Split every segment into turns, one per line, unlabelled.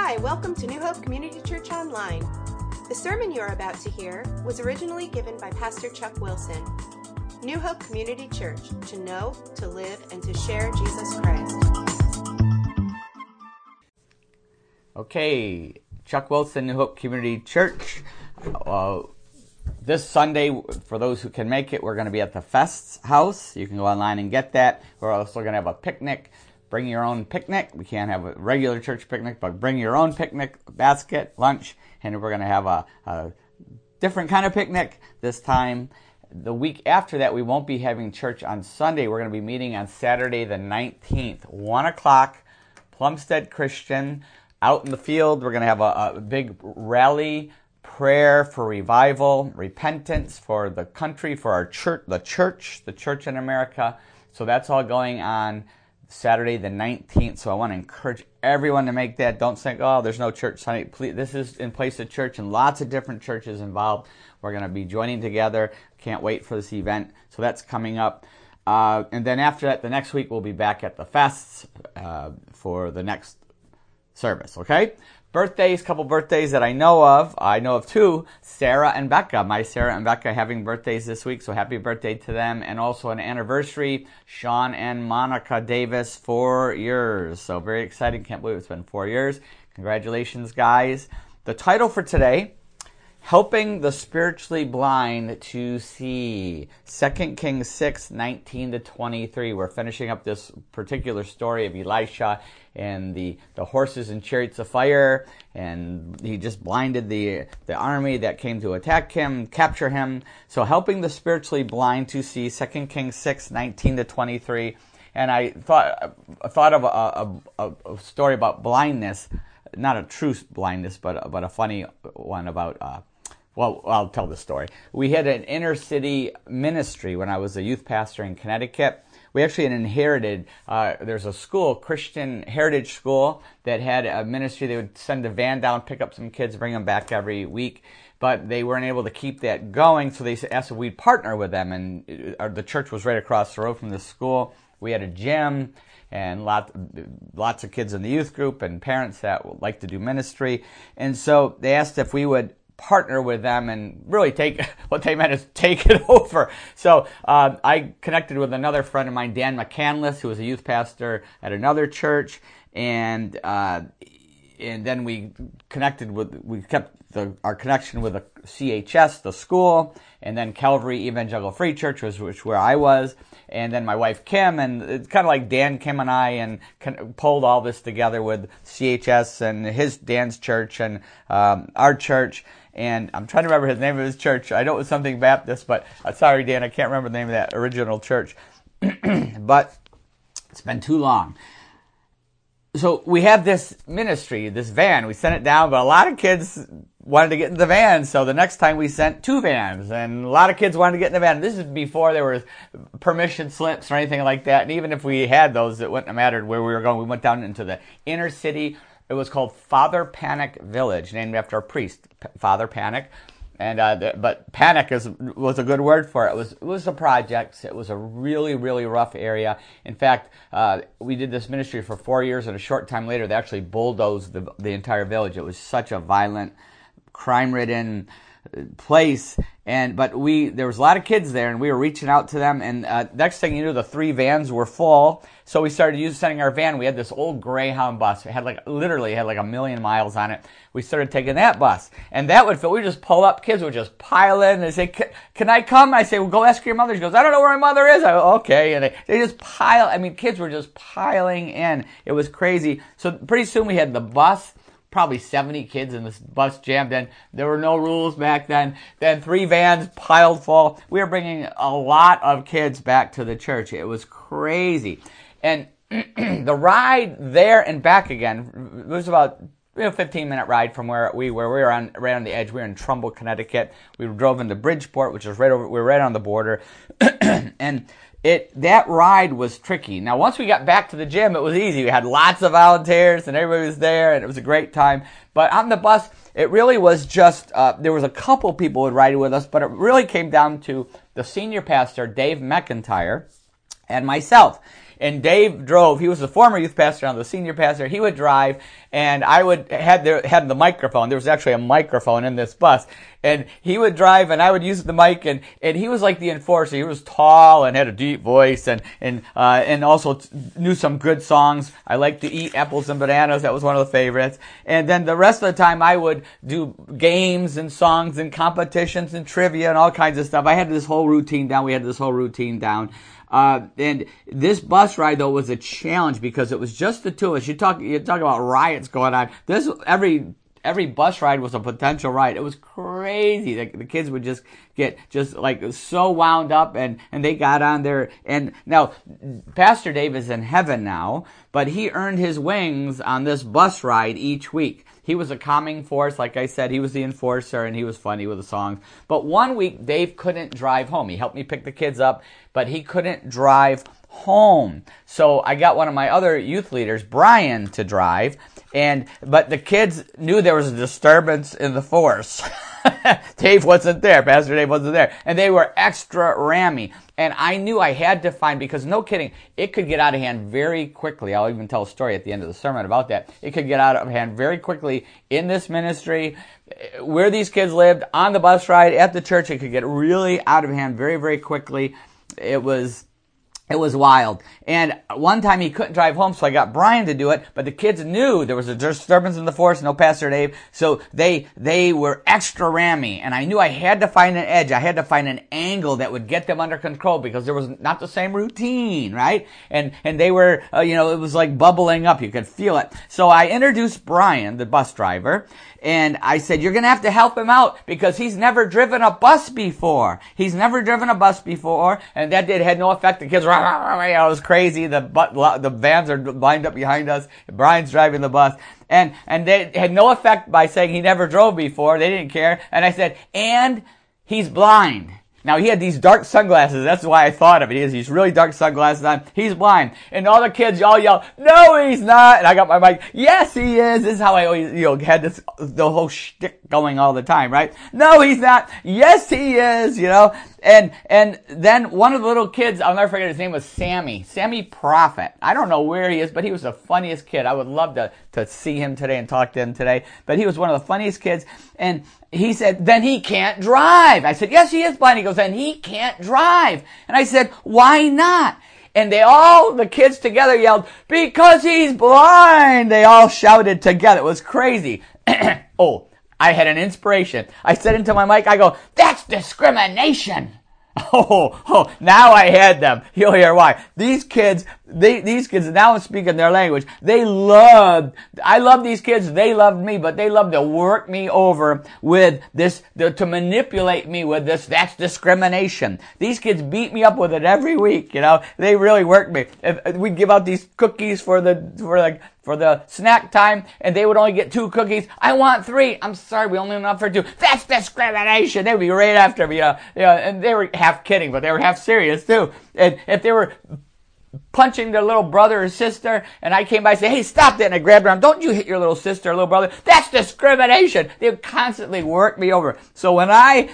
Hi, welcome to New Hope Community Church Online. The sermon you are about to hear was originally given by Pastor Chuck Wilson. New Hope Community Church, to know, to live, and to share Jesus Christ.
Okay, Chuck Wilson, New Hope Community Church. Uh, this Sunday, for those who can make it, we're going to be at the Fests House. You can go online and get that. We're also going to have a picnic. Bring your own picnic. We can't have a regular church picnic, but bring your own picnic basket, lunch, and we're going to have a, a different kind of picnic this time. The week after that, we won't be having church on Sunday. We're going to be meeting on Saturday, the 19th, 1 o'clock, Plumstead Christian, out in the field. We're going to have a, a big rally prayer for revival, repentance for the country, for our church, the church, the church in America. So that's all going on Saturday the 19th. So I want to encourage everyone to make that. Don't think, oh, there's no church Sunday. Please, this is in place of church and lots of different churches involved. We're going to be joining together. Can't wait for this event. So that's coming up. Uh, and then after that, the next week we'll be back at the fests uh, for the next service. Okay. Birthdays, couple birthdays that I know of. I know of two, Sarah and Becca. My Sarah and Becca having birthdays this week, so happy birthday to them. And also an anniversary, Sean and Monica Davis, four years. So very exciting. Can't believe it's been four years. Congratulations, guys. The title for today, Helping the Spiritually Blind to See. 2 Kings 6, 19 to 23. We're finishing up this particular story of Elisha and the, the horses and chariots of fire, and he just blinded the, the army that came to attack him, capture him. So helping the spiritually blind to see, 2 Kings 6, 19 to 23. And I thought, I thought of a, a, a story about blindness, not a true blindness, but, but a funny one about, uh, well, I'll tell the story. We had an inner city ministry when I was a youth pastor in Connecticut we actually inherited. Uh, there's a school, Christian Heritage School, that had a ministry. They would send a van down, pick up some kids, bring them back every week. But they weren't able to keep that going, so they asked if we'd partner with them. And uh, the church was right across the road from the school. We had a gym and lot, lots of kids in the youth group and parents that like to do ministry. And so they asked if we would partner with them and really take what they meant is take it over. So uh, I connected with another friend of mine, Dan McCandless, who was a youth pastor at another church, and uh, and then we connected with we kept the, our connection with the CHS, the school, and then Calvary Evangelical Free Church, was which where I was, and then my wife Kim, and it's kind of like Dan, Kim, and I, and kind of pulled all this together with CHS and his Dan's church and um, our church, and I'm trying to remember his name of his church. I know it was something Baptist, but uh, sorry, Dan, I can't remember the name of that original church. but it's been too long. So we have this ministry, this van. We sent it down, but a lot of kids wanted to get in the van. So the next time we sent two vans, and a lot of kids wanted to get in the van. This is before there was permission slips or anything like that. And even if we had those, it wouldn't have mattered where we were going. We went down into the inner city it was called Father Panik Village, named after a priest, Father Panik. And uh, but panic is was a good word for it. It was it was a project. It was a really really rough area. In fact, uh, we did this ministry for four years, and a short time later, they actually bulldozed the the entire village. It was such a violent, crime ridden place and but we there was a lot of kids there and we were reaching out to them and uh, next thing you knew the three vans were full. So we started using sending our van. We had this old greyhound bus. It had like literally had like a million miles on it. We started taking that bus and that would fill we just pull up kids would just pile in. They say can i come? I say well go ask your mother. She goes i don't know where my mother is. I go, okay and they, they just pile i mean kids were just piling in. It was crazy. So pretty soon we had the bus probably 70 kids in this bus jammed in. There were no rules back then. Then three vans piled full. We were bringing a lot of kids back to the church. It was crazy. And the ride there and back again was about know, 15 minute ride from where we were. We were on right on the edge. We were in Trumbull, Connecticut. We drove into Bridgeport, which is right over. We were right on the border, and it that ride was tricky. Now, once we got back to the gym, it was easy. We had lots of volunteers, and everybody was there, and it was a great time. But on the bus, it really was just uh, there was a couple people who ride with us, but it really came down to the senior pastor, Dave McIntyre, and myself. And Dave drove. He was the former youth pastor, now the senior pastor. He would drive, and I would had the had the microphone. There was actually a microphone in this bus, and he would drive, and I would use the mic, and and he was like the enforcer. He was tall and had a deep voice, and and uh, and also knew some good songs. I liked to eat apples and bananas. That was one of the favorites. And then the rest of the time, I would do games and songs and competitions and trivia and all kinds of stuff. I had this whole routine down. We had this whole routine down. Uh, and this bus ride though was a challenge because it was just the two of us. You talk, you talk about riots going on. This every every bus ride was a potential ride. It was crazy. The, the, kids would just get just like so wound up and, and they got on there. And now Pastor Dave is in heaven now, but he earned his wings on this bus ride each week. He was a calming force. Like I said, he was the enforcer and he was funny with the songs. But one week, Dave couldn't drive home. He helped me pick the kids up, but he couldn't drive home. So I got one of my other youth leaders, Brian, to drive. And, but the kids knew there was a disturbance in the force. Dave wasn't there. Pastor Dave wasn't there. And they were extra rammy. And I knew I had to find, because no kidding, it could get out of hand very quickly. I'll even tell a story at the end of the sermon about that. It could get out of hand very quickly in this ministry, eh, where these kids lived, on the bus ride, at the church. It could get really out of hand very, very quickly. It was, it was wild. And one time he couldn't drive home, so I got Brian to do it, but the kids knew there was a disturbance in the force, no Pastor Dave, so they, they were extra rammy, and I knew I had to find an edge, I had to find an angle that would get them under control, because there was not the same routine, right? And, and they were, uh, you know, it was like bubbling up, you could feel it. So I introduced Brian, the bus driver, and I said, you're gonna have to help him out because he's never driven a bus before. He's never driven a bus before, and that did had no effect. The kids were, it was crazy. The but the vans are lined up behind us. Brian's driving the bus, and and they had no effect by saying he never drove before. They didn't care, and I said, and he's blind. Now he had these dark sunglasses. That's why I thought of it. He has these really dark sunglasses on. He's blind. And all the kids all yell, no, he's not. And I got my mic. Yes, he is. This is how I always, you know, had this, the whole shtick going all the time, right? No, he's not. Yes, he is, you know. And, and then one of the little kids, I'll never forget his name was Sammy. Sammy Prophet. I don't know where he is, but he was the funniest kid. I would love to, to see him today and talk to him today. But he was one of the funniest kids. And he said, then he can't drive. I said, yes, he is blind. He goes, then he can't drive. And I said, why not? And they all, the kids together yelled, because he's blind. They all shouted together. It was crazy. oh, I had an inspiration. I said into my mic, I go, that's discrimination. Oh, oh, now I had them. You'll hear why. These kids, they, these kids, now I'm speaking their language. They loved, I love these kids. They loved me, but they loved to work me over with this, the, to manipulate me with this. That's discrimination. These kids beat me up with it every week. You know, they really worked me. If, we'd give out these cookies for the, for like, for the snack time and they would only get two cookies. I want three. I'm sorry, we only enough for two. That's discrimination. They would be right after me, know, you know, and they were half kidding, but they were half serious too. And if they were punching their little brother or sister, and I came by and say, hey, stop that, and I grabbed arm, don't you hit your little sister or little brother. That's discrimination. They would constantly work me over. So when I,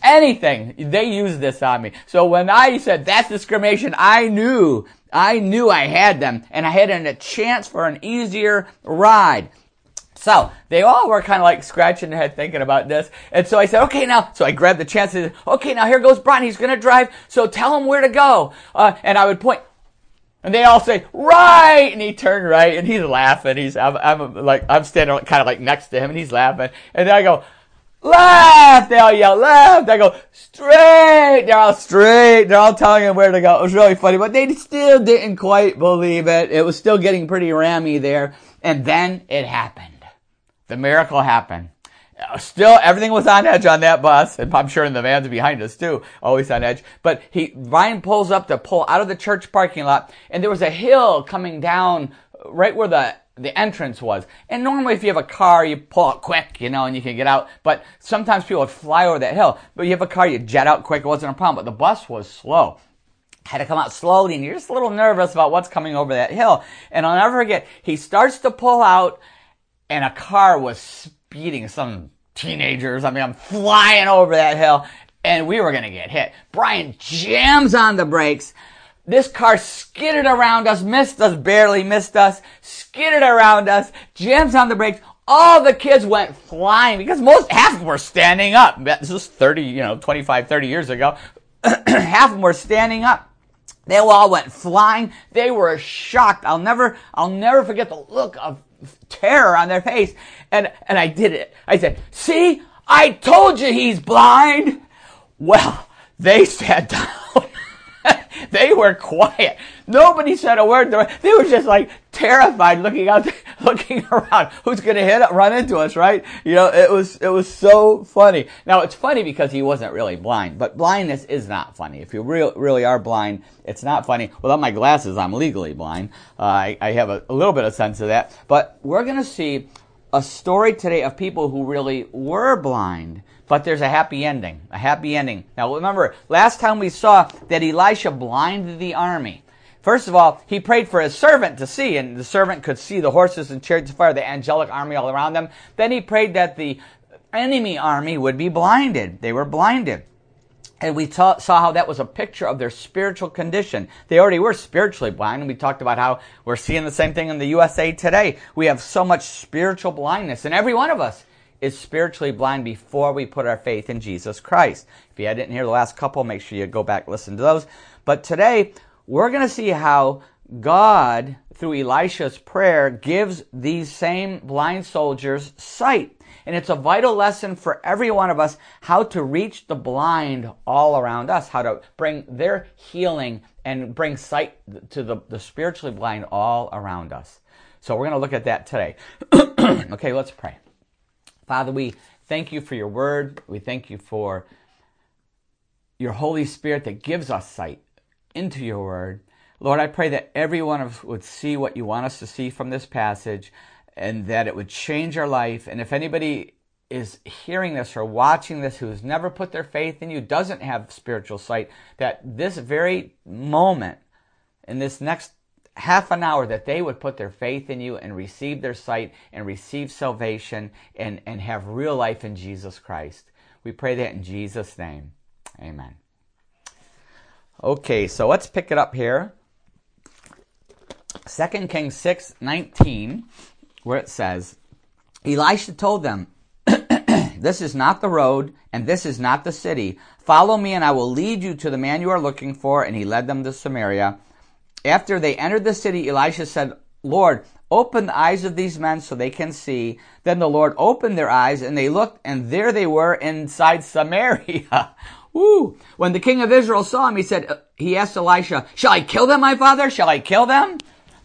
anything, they use this on me. So when I said that's discrimination, I knew I knew I had them and I had a chance for an easier ride. So they all were kind of like scratching their head thinking about this. And so I said, okay, now, so I grabbed the chance and said, okay, now here goes Brian. He's going to drive. So tell him where to go. Uh, and I would point. And they all say, right! And he turned right and he's laughing. He's, I'm, I'm like, I'm standing kind of like next to him and he's laughing. And then I go, left! They all yell left! I go, straight! They're all straight. They're all telling him where to go. It was really funny, but they still didn't quite believe it. It was still getting pretty rammy there. And then it happened. The miracle happened. Uh, still, everything was on edge on that bus, and I'm sure in the vans behind us too, always on edge. But he, Ryan pulls up to pull out of the church parking lot, and there was a hill coming down right where the the entrance was. And normally if you have a car, you pull out quick, you know, and you can get out. But sometimes people would fly over that hill. But you have a car, you jet out quick, it wasn't a problem. But the bus was slow. Had to come out slowly and you're just a little nervous about what's coming over that hill. And I'll never forget, he starts to pull out and a car was speeding, some teenagers. I mean, I'm flying over that hill and we were going to get hit. Brian jams on the brakes this car skidded around us, missed us, barely missed us, skidded around us, jams on the brakes. All the kids went flying because most, half of them were standing up. This was 30, you know, 25, 30 years ago. half of them were standing up. They all went flying. They were shocked. I'll never, I'll never forget the look of terror on their face. And, and I did it. I said, see, I told you he's blind. Well, they sat down. they were quiet. Nobody said a word. They were just like terrified, looking out, looking around. Who's going to hit, run into us, right? You know, it was it was so funny. Now it's funny because he wasn't really blind, but blindness is not funny. If you real, really are blind, it's not funny. Without my glasses, I'm legally blind. Uh, I, I have a, a little bit of sense of that. But we're going to see a story today of people who really were blind but there's a happy ending. A happy ending. Now remember, last time we saw that Elisha blinded the army. First of all, he prayed for his servant to see, and the servant could see the horses and chariots of fire, the angelic army all around them. Then he prayed that the enemy army would be blinded. They were blinded. And we saw how that was a picture of their spiritual condition. They already were spiritually blind, and we talked about how we're seeing the same thing in the USA today. We have so much spiritual blindness, and every one of us is spiritually blind before we put our faith in Jesus Christ. If you didn't hear the last couple, make sure you go back listen to those. But today, we're going to see how God, through Elisha's prayer, gives these same blind soldiers sight. And it's a vital lesson for every one of us how to reach the blind all around us, how to bring their healing and bring sight to the, the spiritually blind all around us. So we're going to look at that today. okay, let's pray. Father, we thank you for your word. We thank you for your Holy Spirit that gives us sight into your word. Lord, I pray that every one of us would see what you want us to see from this passage and that it would change our life. And if anybody is hearing this or watching this who has never put their faith in you, doesn't have spiritual sight, that this very moment, in this next half an hour that they would put their faith in you and receive their sight and receive salvation and, and have real life in Jesus Christ. We pray that in Jesus' name. Amen. Okay, so let's pick it up here. 2 Kings 6 19, where it says, Elisha told them, This is not the road, and this is not the city. Follow me, and I will lead you to the man you are looking for. And he led them to Samaria. After they entered the city, Elisha said, Lord, open the eyes of these men so they can see. Then the Lord opened their eyes, and they looked, and there they were inside Samaria. Woo! When the king of Israel saw him, he said, he asked Elisha, Shall I kill them, my father? Shall I kill them?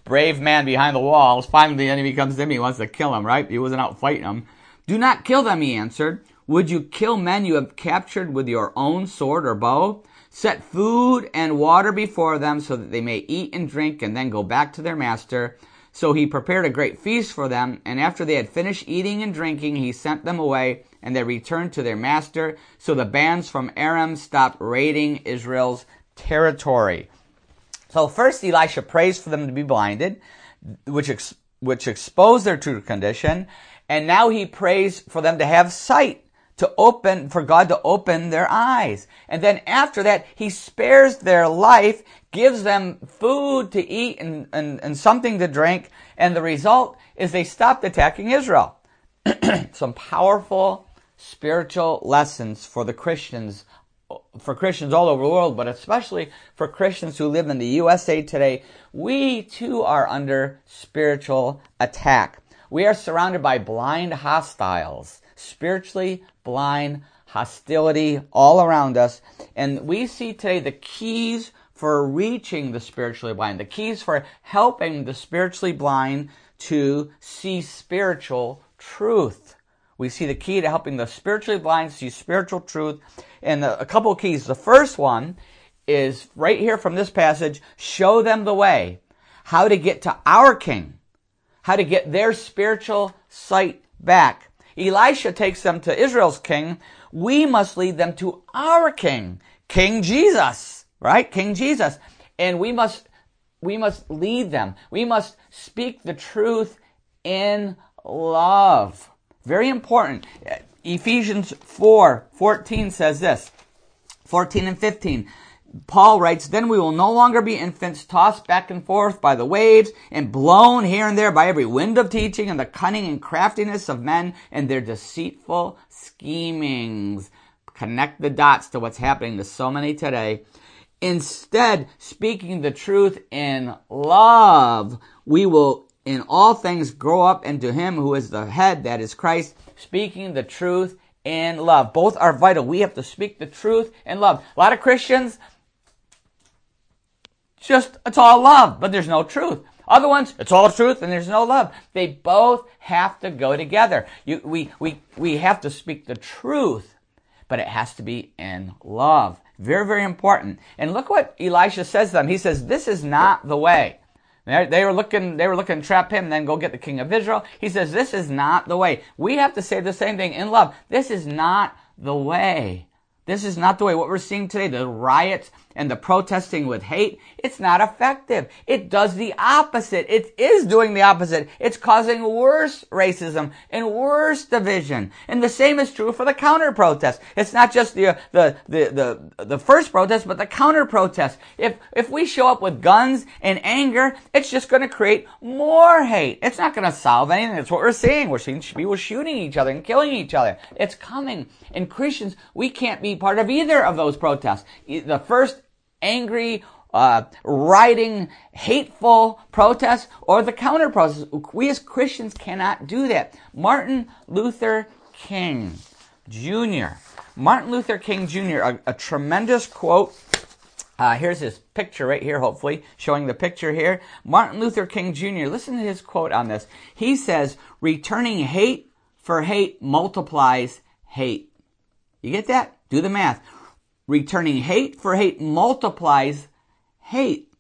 Brave man behind the walls. Finally, the enemy comes to him. He wants to kill him, right? He wasn't out fighting them. Do not kill them, he answered. Would you kill men you have captured with your own sword or bow? Set food and water before them so that they may eat and drink and then go back to their master. So he prepared a great feast for them, and after they had finished eating and drinking, he sent them away, and they returned to their master. So the bands from Aram stopped raiding Israel's territory. So first Elisha prays for them to be blinded, which, ex- which exposed their true condition, and now he prays for them to have sight to open, for God to open their eyes. And then after that, He spares their life, gives them food to eat and, and, and something to drink, and the result is they stopped attacking Israel. Some powerful spiritual lessons for the Christians, for Christians all over the world, but especially for Christians who live in the USA today. We too are under spiritual attack. We are surrounded by blind hostiles spiritually blind, hostility all around us. And we see today the keys for reaching the spiritually blind, the keys for helping the spiritually blind to see spiritual truth. We see the key to helping the spiritually blind see spiritual truth. And a couple of keys. The first one is right here from this passage show them the way, how to get to our King, how to get their spiritual sight back. Elisha takes them to Israel's king. We must lead them to our king, King Jesus, right? King Jesus. And we must, we must lead them. We must speak the truth in love. Very important. Ephesians 4, 14 says this. 14 and 15. Paul writes, Then we will no longer be infants tossed back and forth by the waves and blown here and there by every wind of teaching and the cunning and craftiness of men and their deceitful schemings. Connect the dots to what's happening to so many today. Instead, speaking the truth in love, we will in all things grow up into Him who is the head, that is Christ, speaking the truth in love. Both are vital. We have to speak the truth in love. A lot of Christians, just, it's all love, but there's no truth. Other ones, it's all truth and there's no love. They both have to go together. You, we, we, we have to speak the truth, but it has to be in love. Very, very important. And look what Elisha says to them. He says, this is not the way. They were looking, they were looking to trap him, then go get the king of Israel. He says, this is not the way. We have to say the same thing in love. This is not the way. This is not the way. What we're seeing today, the riots and the protesting with hate, it's not effective. It does the opposite. It is doing the opposite. It's causing worse racism and worse division. And the same is true for the counter protest. It's not just the, the, the, the, the first protest, but the counter protest. If, if we show up with guns and anger, it's just going to create more hate. It's not going to solve anything. That's what we're seeing. We're seeing people shooting each other and killing each other. It's coming. And Christians, we can't be part of either of those protests. The first angry, uh, writing hateful protests or the counter protests. We as Christians cannot do that. Martin Luther King Jr. Martin Luther King Jr., a, a tremendous quote. Uh, here's his picture right here, hopefully, showing the picture here. Martin Luther King Jr., listen to his quote on this. He says, returning hate for hate multiplies hate. You get that? Do the math. Returning hate for hate multiplies hate.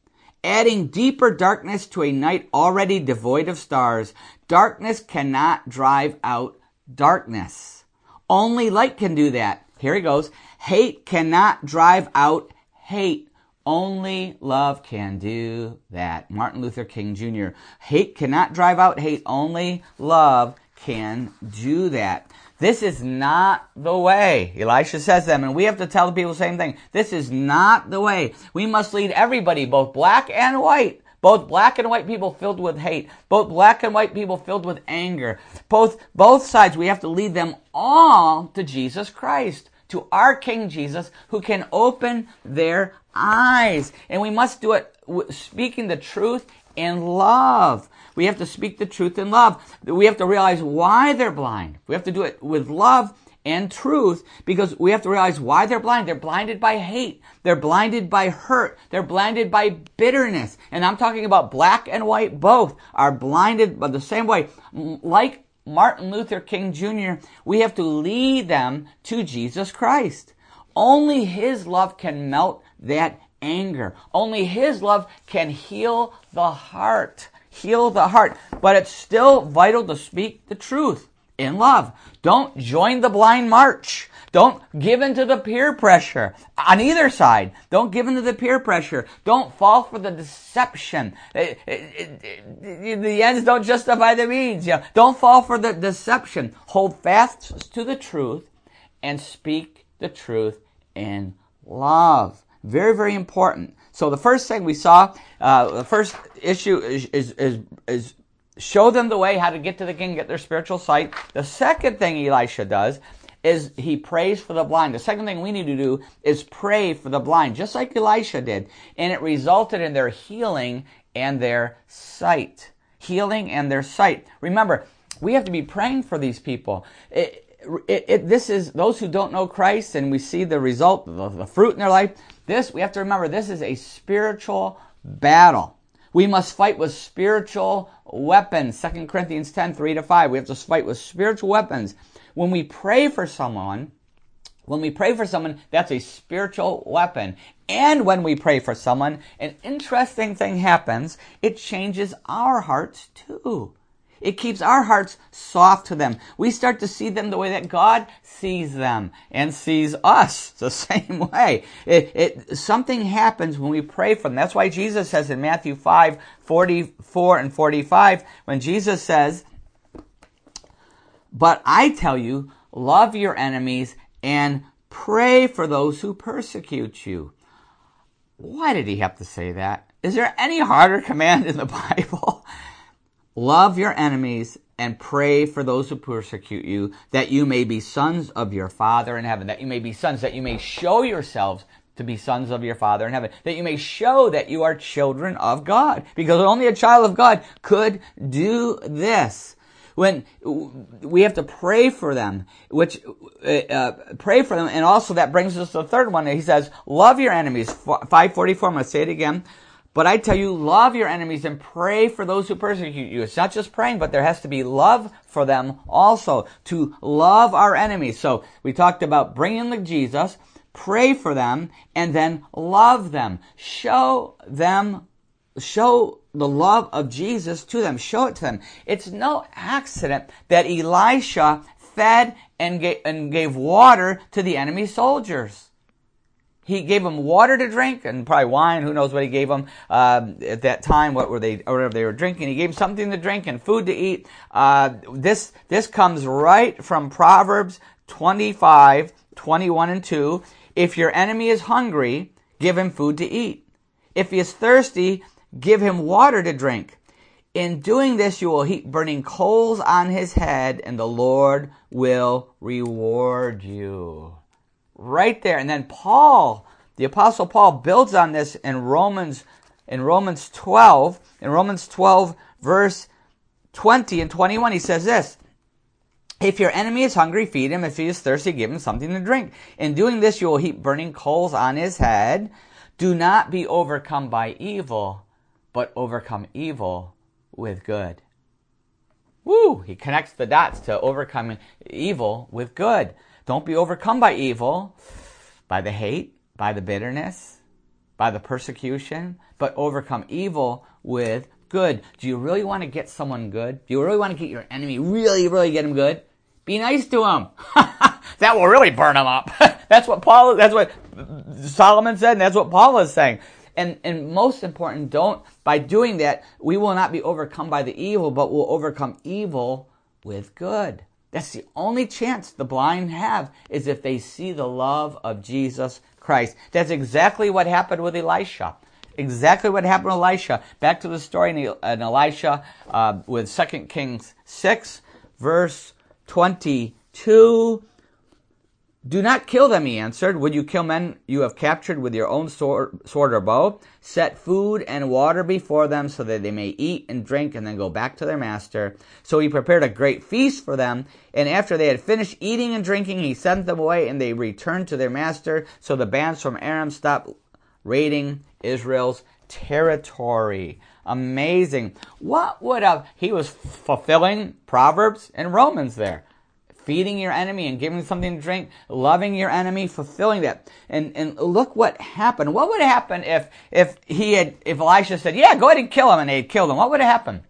Adding deeper darkness to a night already devoid of stars. Darkness cannot drive out darkness. Only light can do that. Here he goes. Hate cannot drive out hate. Only love can do that. Martin Luther King Jr. Hate cannot drive out hate. Only love can do that. This is not the way. Elisha says them, and we have to tell the people the same thing. This is not the way. We must lead everybody, both black and white, both black and white people filled with hate, both black and white people filled with anger, both, both sides, we have to lead them all to Jesus Christ, to our King Jesus, who can open their eyes. And we must do it speaking the truth in love. We have to speak the truth in love. We have to realize why they're blind. We have to do it with love and truth because we have to realize why they're blind. They're blinded by hate. They're blinded by hurt. They're blinded by bitterness. And I'm talking about black and white both are blinded by the same way. Like Martin Luther King Jr., we have to lead them to Jesus Christ. Only His love can melt that anger. Only His love can heal the heart heal the heart. But it's still vital to speak the truth in love. Don't join the blind march. Don't give in to the peer pressure on either side. Don't give in to the peer pressure. Don't fall for the deception. It, it, it, the ends don't justify the means. You know, don't fall for the deception. Hold fast to the truth and speak the truth in love. Very, very important. So the first thing we saw, uh, the first issue is, is, is, is show them the way how to get to the king, get their spiritual sight. The second thing Elisha does is he prays for the blind. The second thing we need to do is pray for the blind, just like Elisha did. And it resulted in their healing and their sight. Healing and their sight. Remember, we have to be praying for these people. It, it, it, this is those who don't know Christ, and we see the result, the, the fruit in their life. This, we have to remember, this is a spiritual battle. We must fight with spiritual weapons. 2 Corinthians 10, 3 to 5. We have to fight with spiritual weapons. When we pray for someone, when we pray for someone, that's a spiritual weapon. And when we pray for someone, an interesting thing happens. It changes our hearts too. It keeps our hearts soft to them. We start to see them the way that God sees them and sees us the same way. It, it, something happens when we pray for them. That's why Jesus says in Matthew 5, 44 and 45, when Jesus says, But I tell you, love your enemies and pray for those who persecute you. Why did he have to say that? Is there any harder command in the Bible? Love your enemies and pray for those who persecute you, that you may be sons of your Father in heaven, that you may be sons, that you may show yourselves to be sons of your Father in heaven, that you may show that you are children of God, because only a child of God could do this. When we have to pray for them, which uh, uh pray for them, and also that brings us to the third one. He says, "Love your enemies." Five forty-four. I'm going to say it again. But I tell you, love your enemies and pray for those who persecute you. It's not just praying, but there has to be love for them also. To love our enemies. So we talked about bringing the Jesus, pray for them, and then love them. Show them, show the love of Jesus to them. Show it to them. It's no accident that Elisha fed and gave, and gave water to the enemy soldiers. He gave them water to drink and probably wine. Who knows what he gave them uh, at that time? What were they, or whatever they were drinking? He gave them something to drink and food to eat. Uh, this this comes right from Proverbs 25, 21 and 2. If your enemy is hungry, give him food to eat. If he is thirsty, give him water to drink. In doing this, you will heap burning coals on his head, and the Lord will reward you right there. And then Paul, the apostle Paul builds on this in Romans in Romans 12, in Romans 12 verse 20 and 21 he says this, if your enemy is hungry, feed him. If he is thirsty, give him something to drink. In doing this, you will heap burning coals on his head. Do not be overcome by evil, but overcome evil with good. Woo! He connects the dots to overcoming evil with good. Don't be overcome by evil, by the hate, by the bitterness, by the persecution, but overcome evil with good. Do you really want to get someone good? Do you really want to get your enemy really, really get him good? Be nice to him. that will really burn him up. that's what Paul, that's what Solomon said, and that's what Paul is saying. And, and most important, don't, by doing that, we will not be overcome by the evil, but we'll overcome evil with good. That's the only chance the blind have is if they see the love of Jesus Christ. That's exactly what happened with Elisha. Exactly what happened with Elisha. Back to the story in Elisha uh, with 2 Kings 6, verse 22. Do not kill them, he answered. Would you kill men you have captured with your own sword, or bow? Set food and water before them so that they may eat and drink and then go back to their master. So he prepared a great feast for them. And after they had finished eating and drinking, he sent them away and they returned to their master. So the bands from Aram stopped raiding Israel's territory. Amazing. What would have, he was fulfilling Proverbs and Romans there feeding your enemy and giving something to drink, loving your enemy, fulfilling that. And and look what happened. What would happen if if he had if Elisha said, "Yeah, go ahead and kill him," and they had killed him? What would have happened?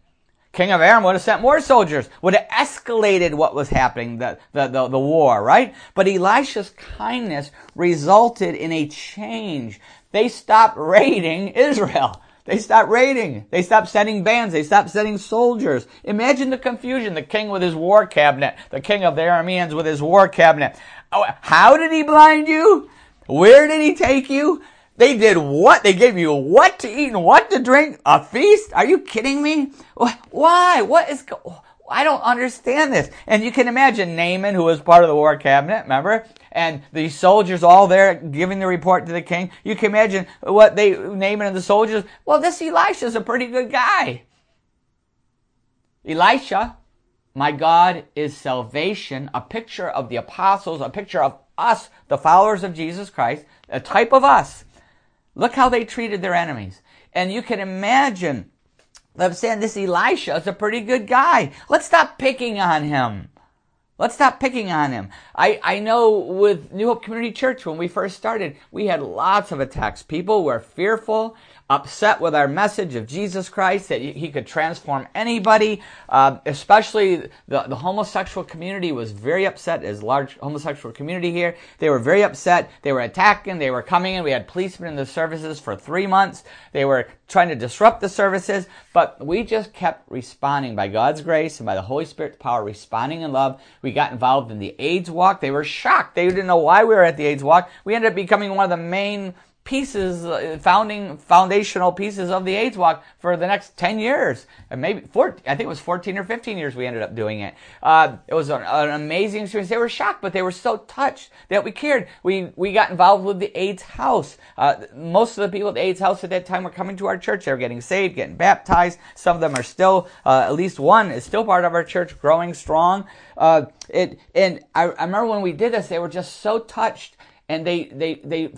King of Aram would have sent more soldiers, would have escalated what was happening, the, the, the, the war, right? But Elisha's kindness resulted in a change. They stopped raiding Israel. They stopped raiding. They stopped sending bands. They stopped sending soldiers. Imagine the confusion. The king with his war cabinet. The king of the Arameans with his war cabinet. Oh, how did he blind you? Where did he take you? They did what? They gave you what to eat and what to drink? A feast? Are you kidding me? Why? What is, I don't understand this. And you can imagine Naaman, who was part of the war cabinet, remember? and the soldiers all there giving the report to the king. You can imagine what they Naaman and the soldiers. Well, this Elisha's a pretty good guy. Elisha, my God is salvation, a picture of the apostles, a picture of us, the followers of Jesus Christ, a type of us. Look how they treated their enemies. And you can imagine them saying this Elisha is a pretty good guy. Let's stop picking on him. Let's stop picking on him. I, I know with New Hope Community Church, when we first started, we had lots of attacks. People were fearful upset with our message of Jesus Christ, that he could transform anybody, uh, especially the, the homosexual community was very upset, as large homosexual community here. They were very upset. They were attacking. They were coming in. We had policemen in the services for three months. They were trying to disrupt the services, but we just kept responding by God's grace and by the Holy Spirit's power, responding in love. We got involved in the AIDS walk. They were shocked. They didn't know why we were at the AIDS walk. We ended up becoming one of the main pieces, uh, founding foundational pieces of the AIDS walk for the next 10 years. And maybe four, I think it was 14 or 15 years we ended up doing it. Uh, it was an, an, amazing experience. They were shocked, but they were so touched that we cared. We, we got involved with the AIDS house. Uh, most of the people at the AIDS house at that time were coming to our church. They were getting saved, getting baptized. Some of them are still, uh, at least one is still part of our church, growing strong. Uh, it, and I, I remember when we did this, they were just so touched and they, they, they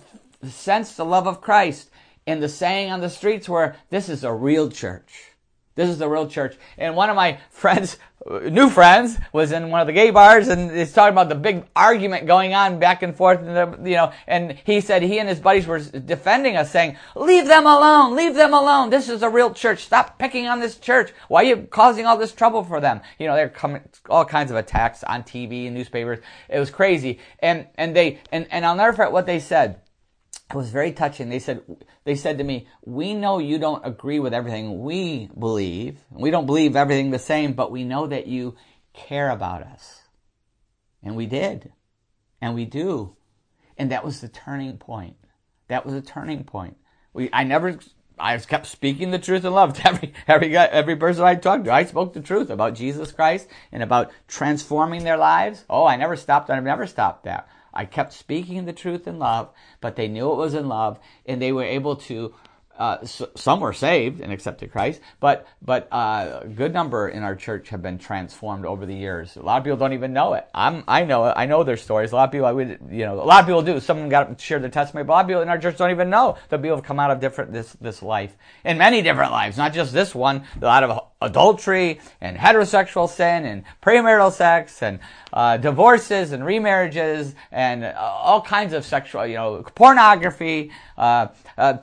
sensed the love of Christ. And the saying on the streets were, this is a real church. This is the real church. And one of my friends, new friends, was in one of the gay bars and he's talking about the big argument going on back and forth. And you know, and he said he and his buddies were defending us, saying, "Leave them alone. Leave them alone. This is a real church. Stop picking on this church. Why are you causing all this trouble for them?" You know, they're coming all kinds of attacks on TV and newspapers. It was crazy. And and they and and I'll never forget what they said it was very touching. They said, they said to me, we know you don't agree with everything we believe. We don't believe everything the same, but we know that you care about us. And we did. And we do. And that was the turning point. That was a turning point. We, I never, I kept speaking the truth in love to every, every guy, every person I talked to. I spoke the truth about Jesus Christ and about transforming their lives. Oh, I never stopped. I never stopped that. I kept speaking the truth in love, but they knew it was in love, and they were able to. Uh, so, some were saved and accepted Christ, but but uh, a good number in our church have been transformed over the years. A lot of people don't even know it. I'm I know it. I know their stories. A lot of people I would you know a lot of people do. Some of them got to share their testimony, but a lot of people in our church don't even know that people have come out of different this this life in many different lives, not just this one. A lot of adultery and heterosexual sin and premarital sex and uh, divorces and remarriages and uh, all kinds of sexual, you know, pornography, uh, uh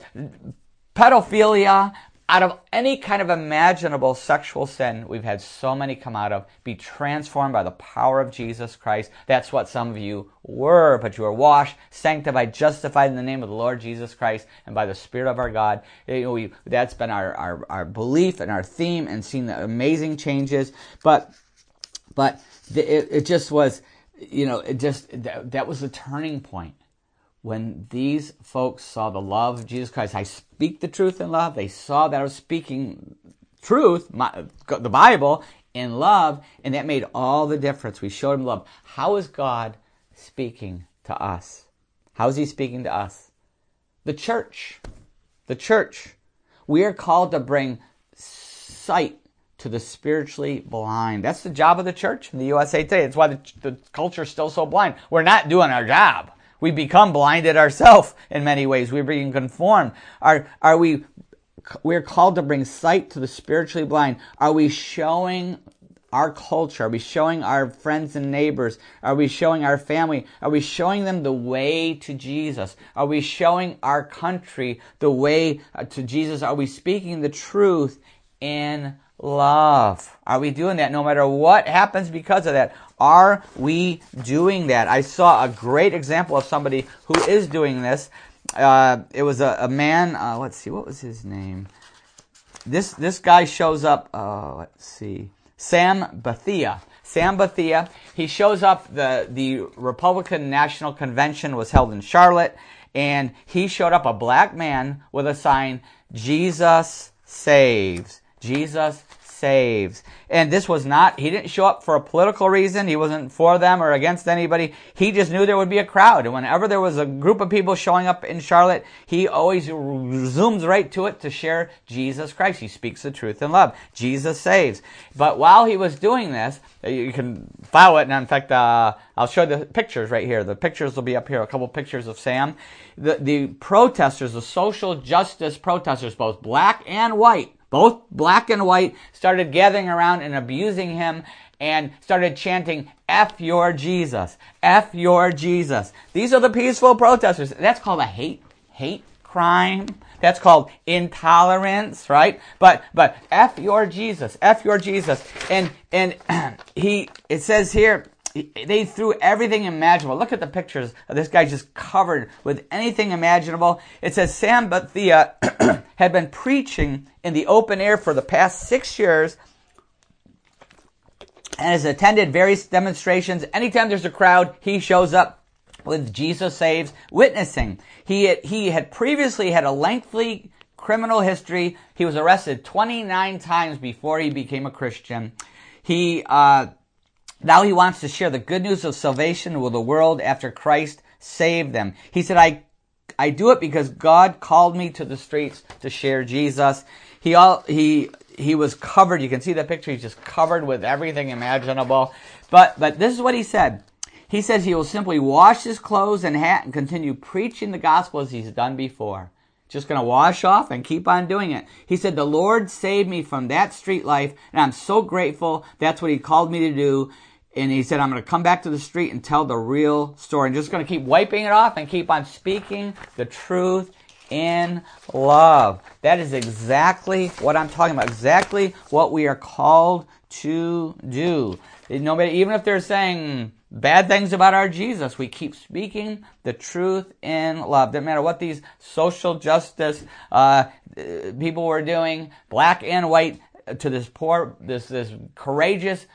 pedophilia, out of any kind of imaginable sexual sin we've had so many come out of be transformed by the power of Jesus Christ. That's what some of you were, but you were washed, sanctified, justified in the name of the Lord Jesus Christ and by the Spirit of our God. You know, we, that's been our, our, our belief and our theme and seen the amazing changes. But, but it, it just was, you know, it just, that, that was the turning point when these folks saw the love of Jesus Christ, I speak the truth in love. They saw that I was speaking truth, my, the Bible, in love, and that made all the difference. We showed them love. How is God speaking to us? How is He speaking to us? The church. The church. We are called to bring sight to the spiritually blind. That's the job of the church in the USA today. That's why the, the culture is still so blind. We're not doing our job. We become blinded ourselves in many ways. We're being conformed. Are, are we, we're called to bring sight to the spiritually blind. Are we showing our culture? Are we showing our friends and neighbors? Are we showing our family? Are we showing them the way to Jesus? Are we showing our country the way uh, to Jesus? Are we speaking the truth in love? Are we doing that no matter what happens because of that? Are we doing that? I saw a great example of somebody who is doing this. Uh, it was a, a man. Uh, let's see, what was his name? This this guy shows up. Uh, let's see, Sam Bethia. Sam Bethia. He shows up. the The Republican National Convention was held in Charlotte, and he showed up a black man with a sign: "Jesus saves." Jesus saves. And this was not, he didn't show up for a political reason. He wasn't for them or against anybody. He just knew there would be a crowd. And whenever there was a group of people showing up in Charlotte, he always zooms right to it to share Jesus Christ. He speaks the truth in love. Jesus saves. But while he was doing this, you can follow it. And in fact, uh, I'll show the pictures right here. The pictures will be up here. A couple pictures of Sam. The, the protesters, the social justice protesters, both black and white, both black and white, started gathering around and abusing him and started chanting, F your Jesus, F your Jesus. These are the peaceful protesters. That's called a hate, hate crime. That's called intolerance, right? But, but F your Jesus, F your Jesus. And, and he, it says here, they threw everything imaginable. Look at the pictures of this guy just covered with anything imaginable. It says Sam Bethia had been preaching in the open air for the past six years and has attended various demonstrations. Anytime there's a crowd, he shows up with Jesus Saves witnessing. He had, he had previously had a lengthy criminal history. He was arrested 29 times before he became a Christian. He, uh, now he wants to share the good news of salvation with the world after Christ saved them. He said, I, I do it because God called me to the streets to share Jesus. He all, he, he was covered. You can see that picture. He's just covered with everything imaginable. But, but this is what he said. He says he will simply wash his clothes and hat and continue preaching the gospel as he's done before. Just going to wash off and keep on doing it. He said, the Lord saved me from that street life and I'm so grateful. That's what he called me to do. And he said, I'm going to come back to the street and tell the real story. I'm just going to keep wiping it off and keep on speaking the truth in love. That is exactly what I'm talking about. Exactly what we are called to do. Nobody, even if they're saying bad things about our Jesus, we keep speaking the truth in love. Doesn't matter what these social justice uh, people were doing, black and white, to this poor, this this courageous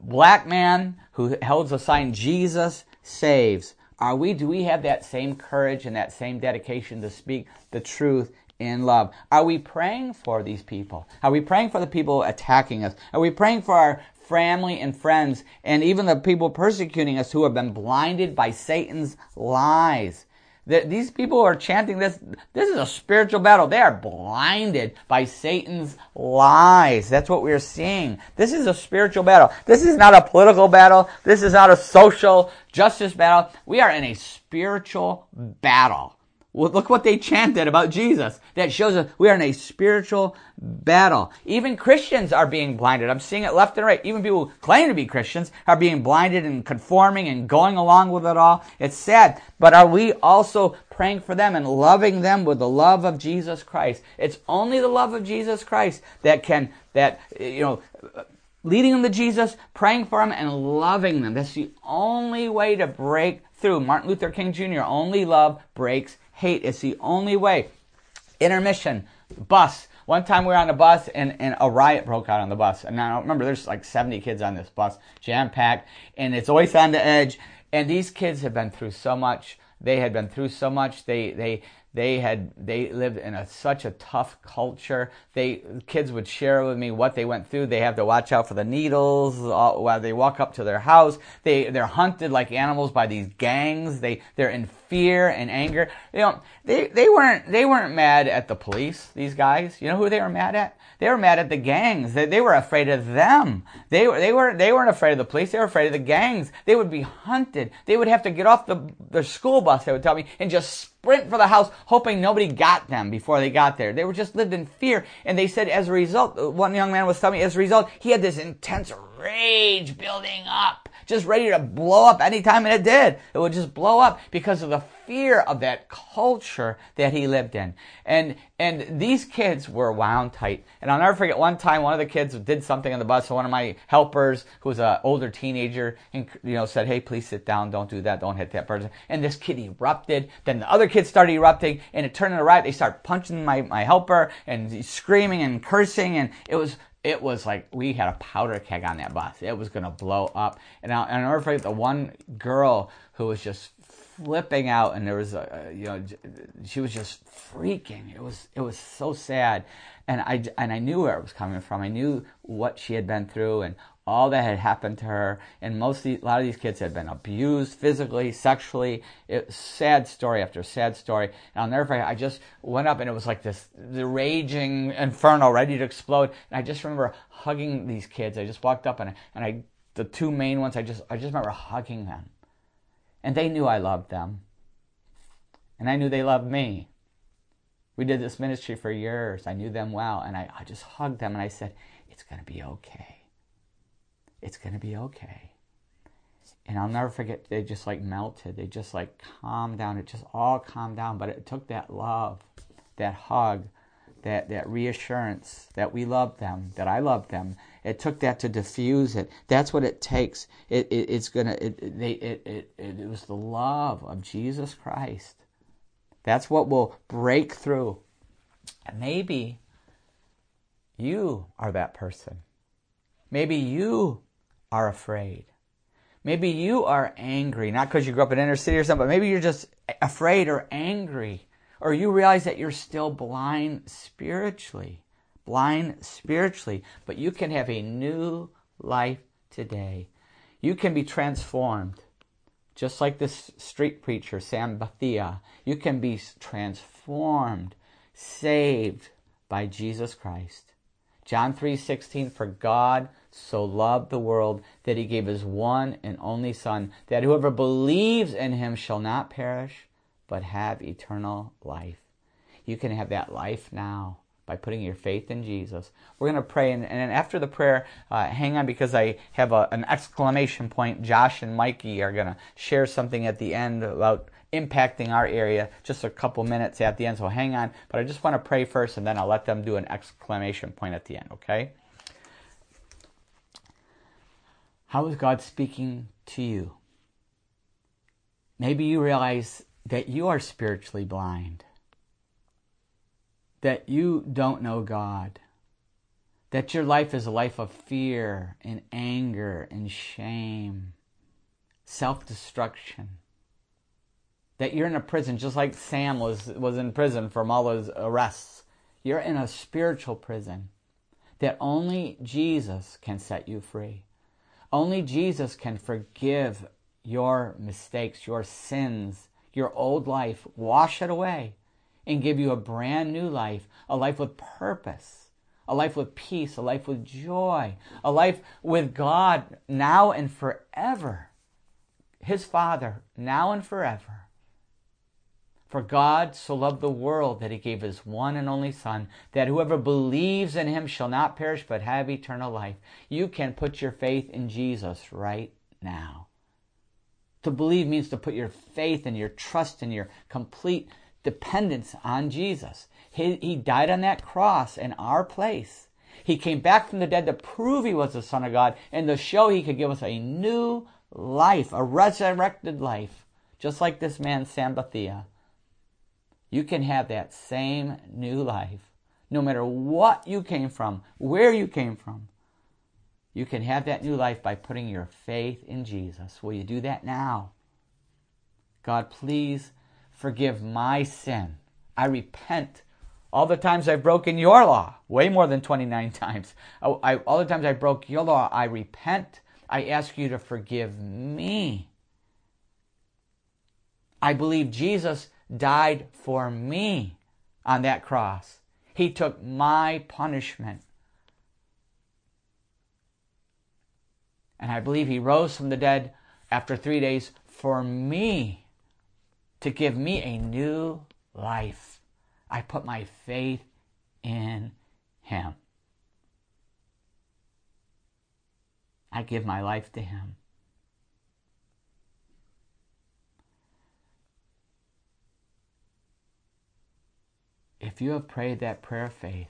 black man who holds the sign Jesus saves. Are we, do we have that same courage and that same dedication to speak the truth in love? Are we praying for these people? Are we praying for the people attacking us? Are we praying for our family and friends and even the people persecuting us who have been blinded by Satan's lies? That these people are chanting this. This is a spiritual battle. They are blinded by Satan's lies. That's what we're seeing. This is a spiritual battle. This is not a political battle. This is not a social justice battle. We are in a spiritual battle. Look what they chanted about Jesus. That shows us we are in a spiritual battle. Even Christians are being blinded. I'm seeing it left and right. Even people who claim to be Christians are being blinded and conforming and going along with it all. It's sad. But are we also praying for them and loving them with the love of Jesus Christ? It's only the love of Jesus Christ that can, that, you know, leading them to Jesus, praying for them, and loving them. That's the only way to break through. Martin Luther King Jr., only love breaks hate. is the only way. Intermission, bus. One time we were on a bus and, and a riot broke out on the bus. And I remember, there's like 70 kids on this bus, jam packed, and it's always on the edge. And these kids have been through so much. They had been through so much. They, they, they had they lived in a, such a tough culture. They kids would share with me what they went through. They have to watch out for the needles uh, while they walk up to their house. They they're hunted like animals by these gangs. They they're in fear and anger. You know they they weren't they weren't mad at the police. These guys. You know who they were mad at? They were mad at the gangs. They, they were afraid of them. They were they were they weren't afraid of the police. They were afraid of the gangs. They would be hunted. They would have to get off the the school bus. They would tell me and just sprint for the house, hoping nobody got them before they got there. They were just lived in fear. And they said as a result, uh, one young man was telling me, as a result, he had this intense rage building up, just ready to blow up anytime, and it did. It would just blow up because of the fear of that culture that he lived in. And and these kids were wound tight. And I'll never forget one time one of the kids did something on the bus. So one of my helpers, who was an older teenager, you know, said, "Hey, please sit down. Don't do that. Don't hit that person." And this kid erupted. Then the other kids started erupting, and it turned into a riot. They started punching my my helper and screaming and cursing, and it was it was like we had a powder keg on that bus. It was going to blow up. And I, and I never forget the one girl who was just flipping out and there was a you know she was just freaking. It was it was so sad. And i and i knew where it was coming from. I knew what she had been through and all that had happened to her. And most a lot of these kids had been abused physically sexually. It sad story after sad story. And i'll never forget i just went up and it was like this the raging inferno ready to explode. And i just remember hugging these kids. I just walked up and and i the two main ones i just i just remember hugging them and they knew I loved them. And I knew they loved me. We did this ministry for years. I knew them well. And I, I just hugged them and I said, It's going to be okay. It's going to be okay. And I'll never forget, they just like melted. They just like calmed down. It just all calmed down. But it took that love, that hug, that, that reassurance that we loved them, that I loved them, it took that to diffuse it. That's what it takes. It, it it's gonna. It, it, it, it, it was the love of Jesus Christ. That's what will break through. And maybe you are that person. Maybe you are afraid. Maybe you are angry, not because you grew up in inner city or something, but maybe you're just afraid or angry, or you realize that you're still blind spiritually. Blind spiritually, but you can have a new life today. You can be transformed. Just like this street preacher, Sam Bethia, you can be transformed, saved by Jesus Christ. John 3:16 for God so loved the world that he gave his one and only son that whoever believes in him shall not perish but have eternal life. You can have that life now by putting your faith in Jesus. We're going to pray, and, and after the prayer, uh, hang on because I have a, an exclamation point. Josh and Mikey are going to share something at the end about impacting our area, just a couple minutes at the end, so hang on. But I just want to pray first, and then I'll let them do an exclamation point at the end, okay? How is God speaking to you? Maybe you realize that you are spiritually blind that you don't know God, that your life is a life of fear and anger and shame, self destruction, that you're in a prison just like Sam was, was in prison from all those arrests. You're in a spiritual prison that only Jesus can set you free. Only Jesus can forgive your mistakes, your sins, your old life, wash it away and give you a brand new life, a life with purpose, a life with peace, a life with joy, a life with God now and forever. His Father, now and forever. For God so loved the world that he gave his one and only Son, that whoever believes in him shall not perish but have eternal life. You can put your faith in Jesus right now. To believe means to put your faith and your trust and your complete dependence on Jesus. He, he died on that cross in our place. He came back from the dead to prove he was the Son of God and to show he could give us a new life, a resurrected life, just like this man, Sam Bethia. You can have that same new life no matter what you came from, where you came from. You can have that new life by putting your faith in Jesus. Will you do that now? God, please forgive my sin. I repent all the times I've broken your law, way more than 29 times. I, I, all the times I broke your law, I repent. I ask you to forgive me. I believe Jesus died for me on that cross. He took my punishment. And I believe he rose from the dead after three days for me to give me a new life. I put my faith in Him. I give my life to Him. If you have prayed that prayer of faith,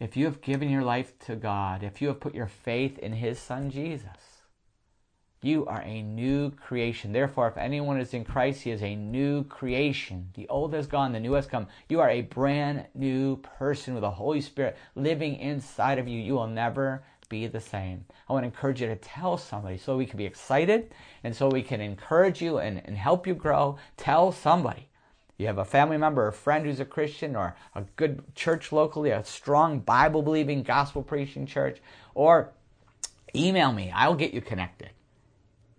if you have given your life to God, if you have put your faith in His Son Jesus, you are a new creation. Therefore, if anyone is in Christ, he is a new creation. The old has gone, the new has come. You are a brand new person with the Holy Spirit living inside of you. You will never be the same. I want to encourage you to tell somebody so we can be excited and so we can encourage you and, and help you grow. Tell somebody. You have a family member, a friend who's a Christian, or a good church locally, a strong Bible believing, gospel preaching church, or email me. I'll get you connected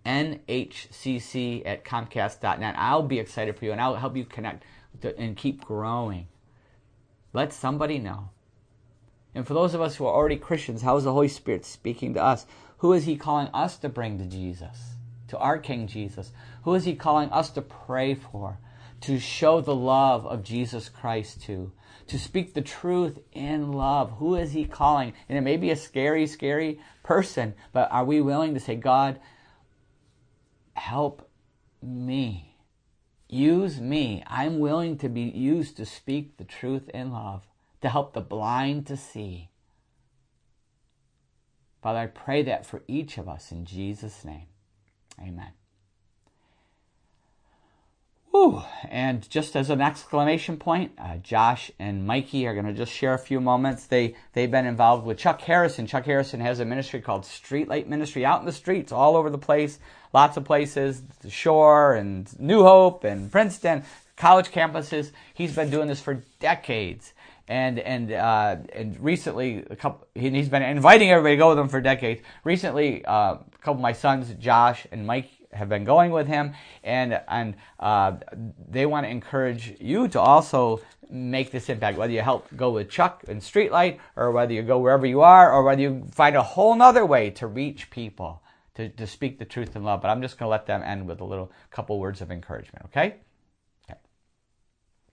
nhcc at comcast.net. I'll be excited for you and I'll help you connect and keep growing. Let somebody know. And for those of us who are already Christians, how is the Holy Spirit speaking to us? Who is He calling us to bring to Jesus, to our King Jesus? Who is He calling us to pray for, to show the love of Jesus Christ to, to speak the truth in love? Who is He calling? And it may be a scary, scary person, but are we willing to say, God, help me. Use me. I'm willing to be used to speak the truth in love, to help the blind to see. Father, I pray that for each of us in Jesus' name. Amen. And just as an exclamation point, uh, Josh and Mikey are going to just share a few moments. They they've been involved with Chuck Harrison. Chuck Harrison has a ministry called Streetlight Ministry out in the streets, all over the place, lots of places, the Shore and New Hope and Princeton, college campuses. He's been doing this for decades. And and uh, and recently, a couple, he, has been inviting everybody to go with him for decades. Recently, uh, a couple of my sons, Josh and Mike, have been going with him, and and uh, they want to encourage you to also make this impact. Whether you help go with Chuck and Streetlight, or whether you go wherever you are, or whether you find a whole nother way to reach people to, to speak the truth in love. But I'm just going to let them end with a little couple words of encouragement. Okay.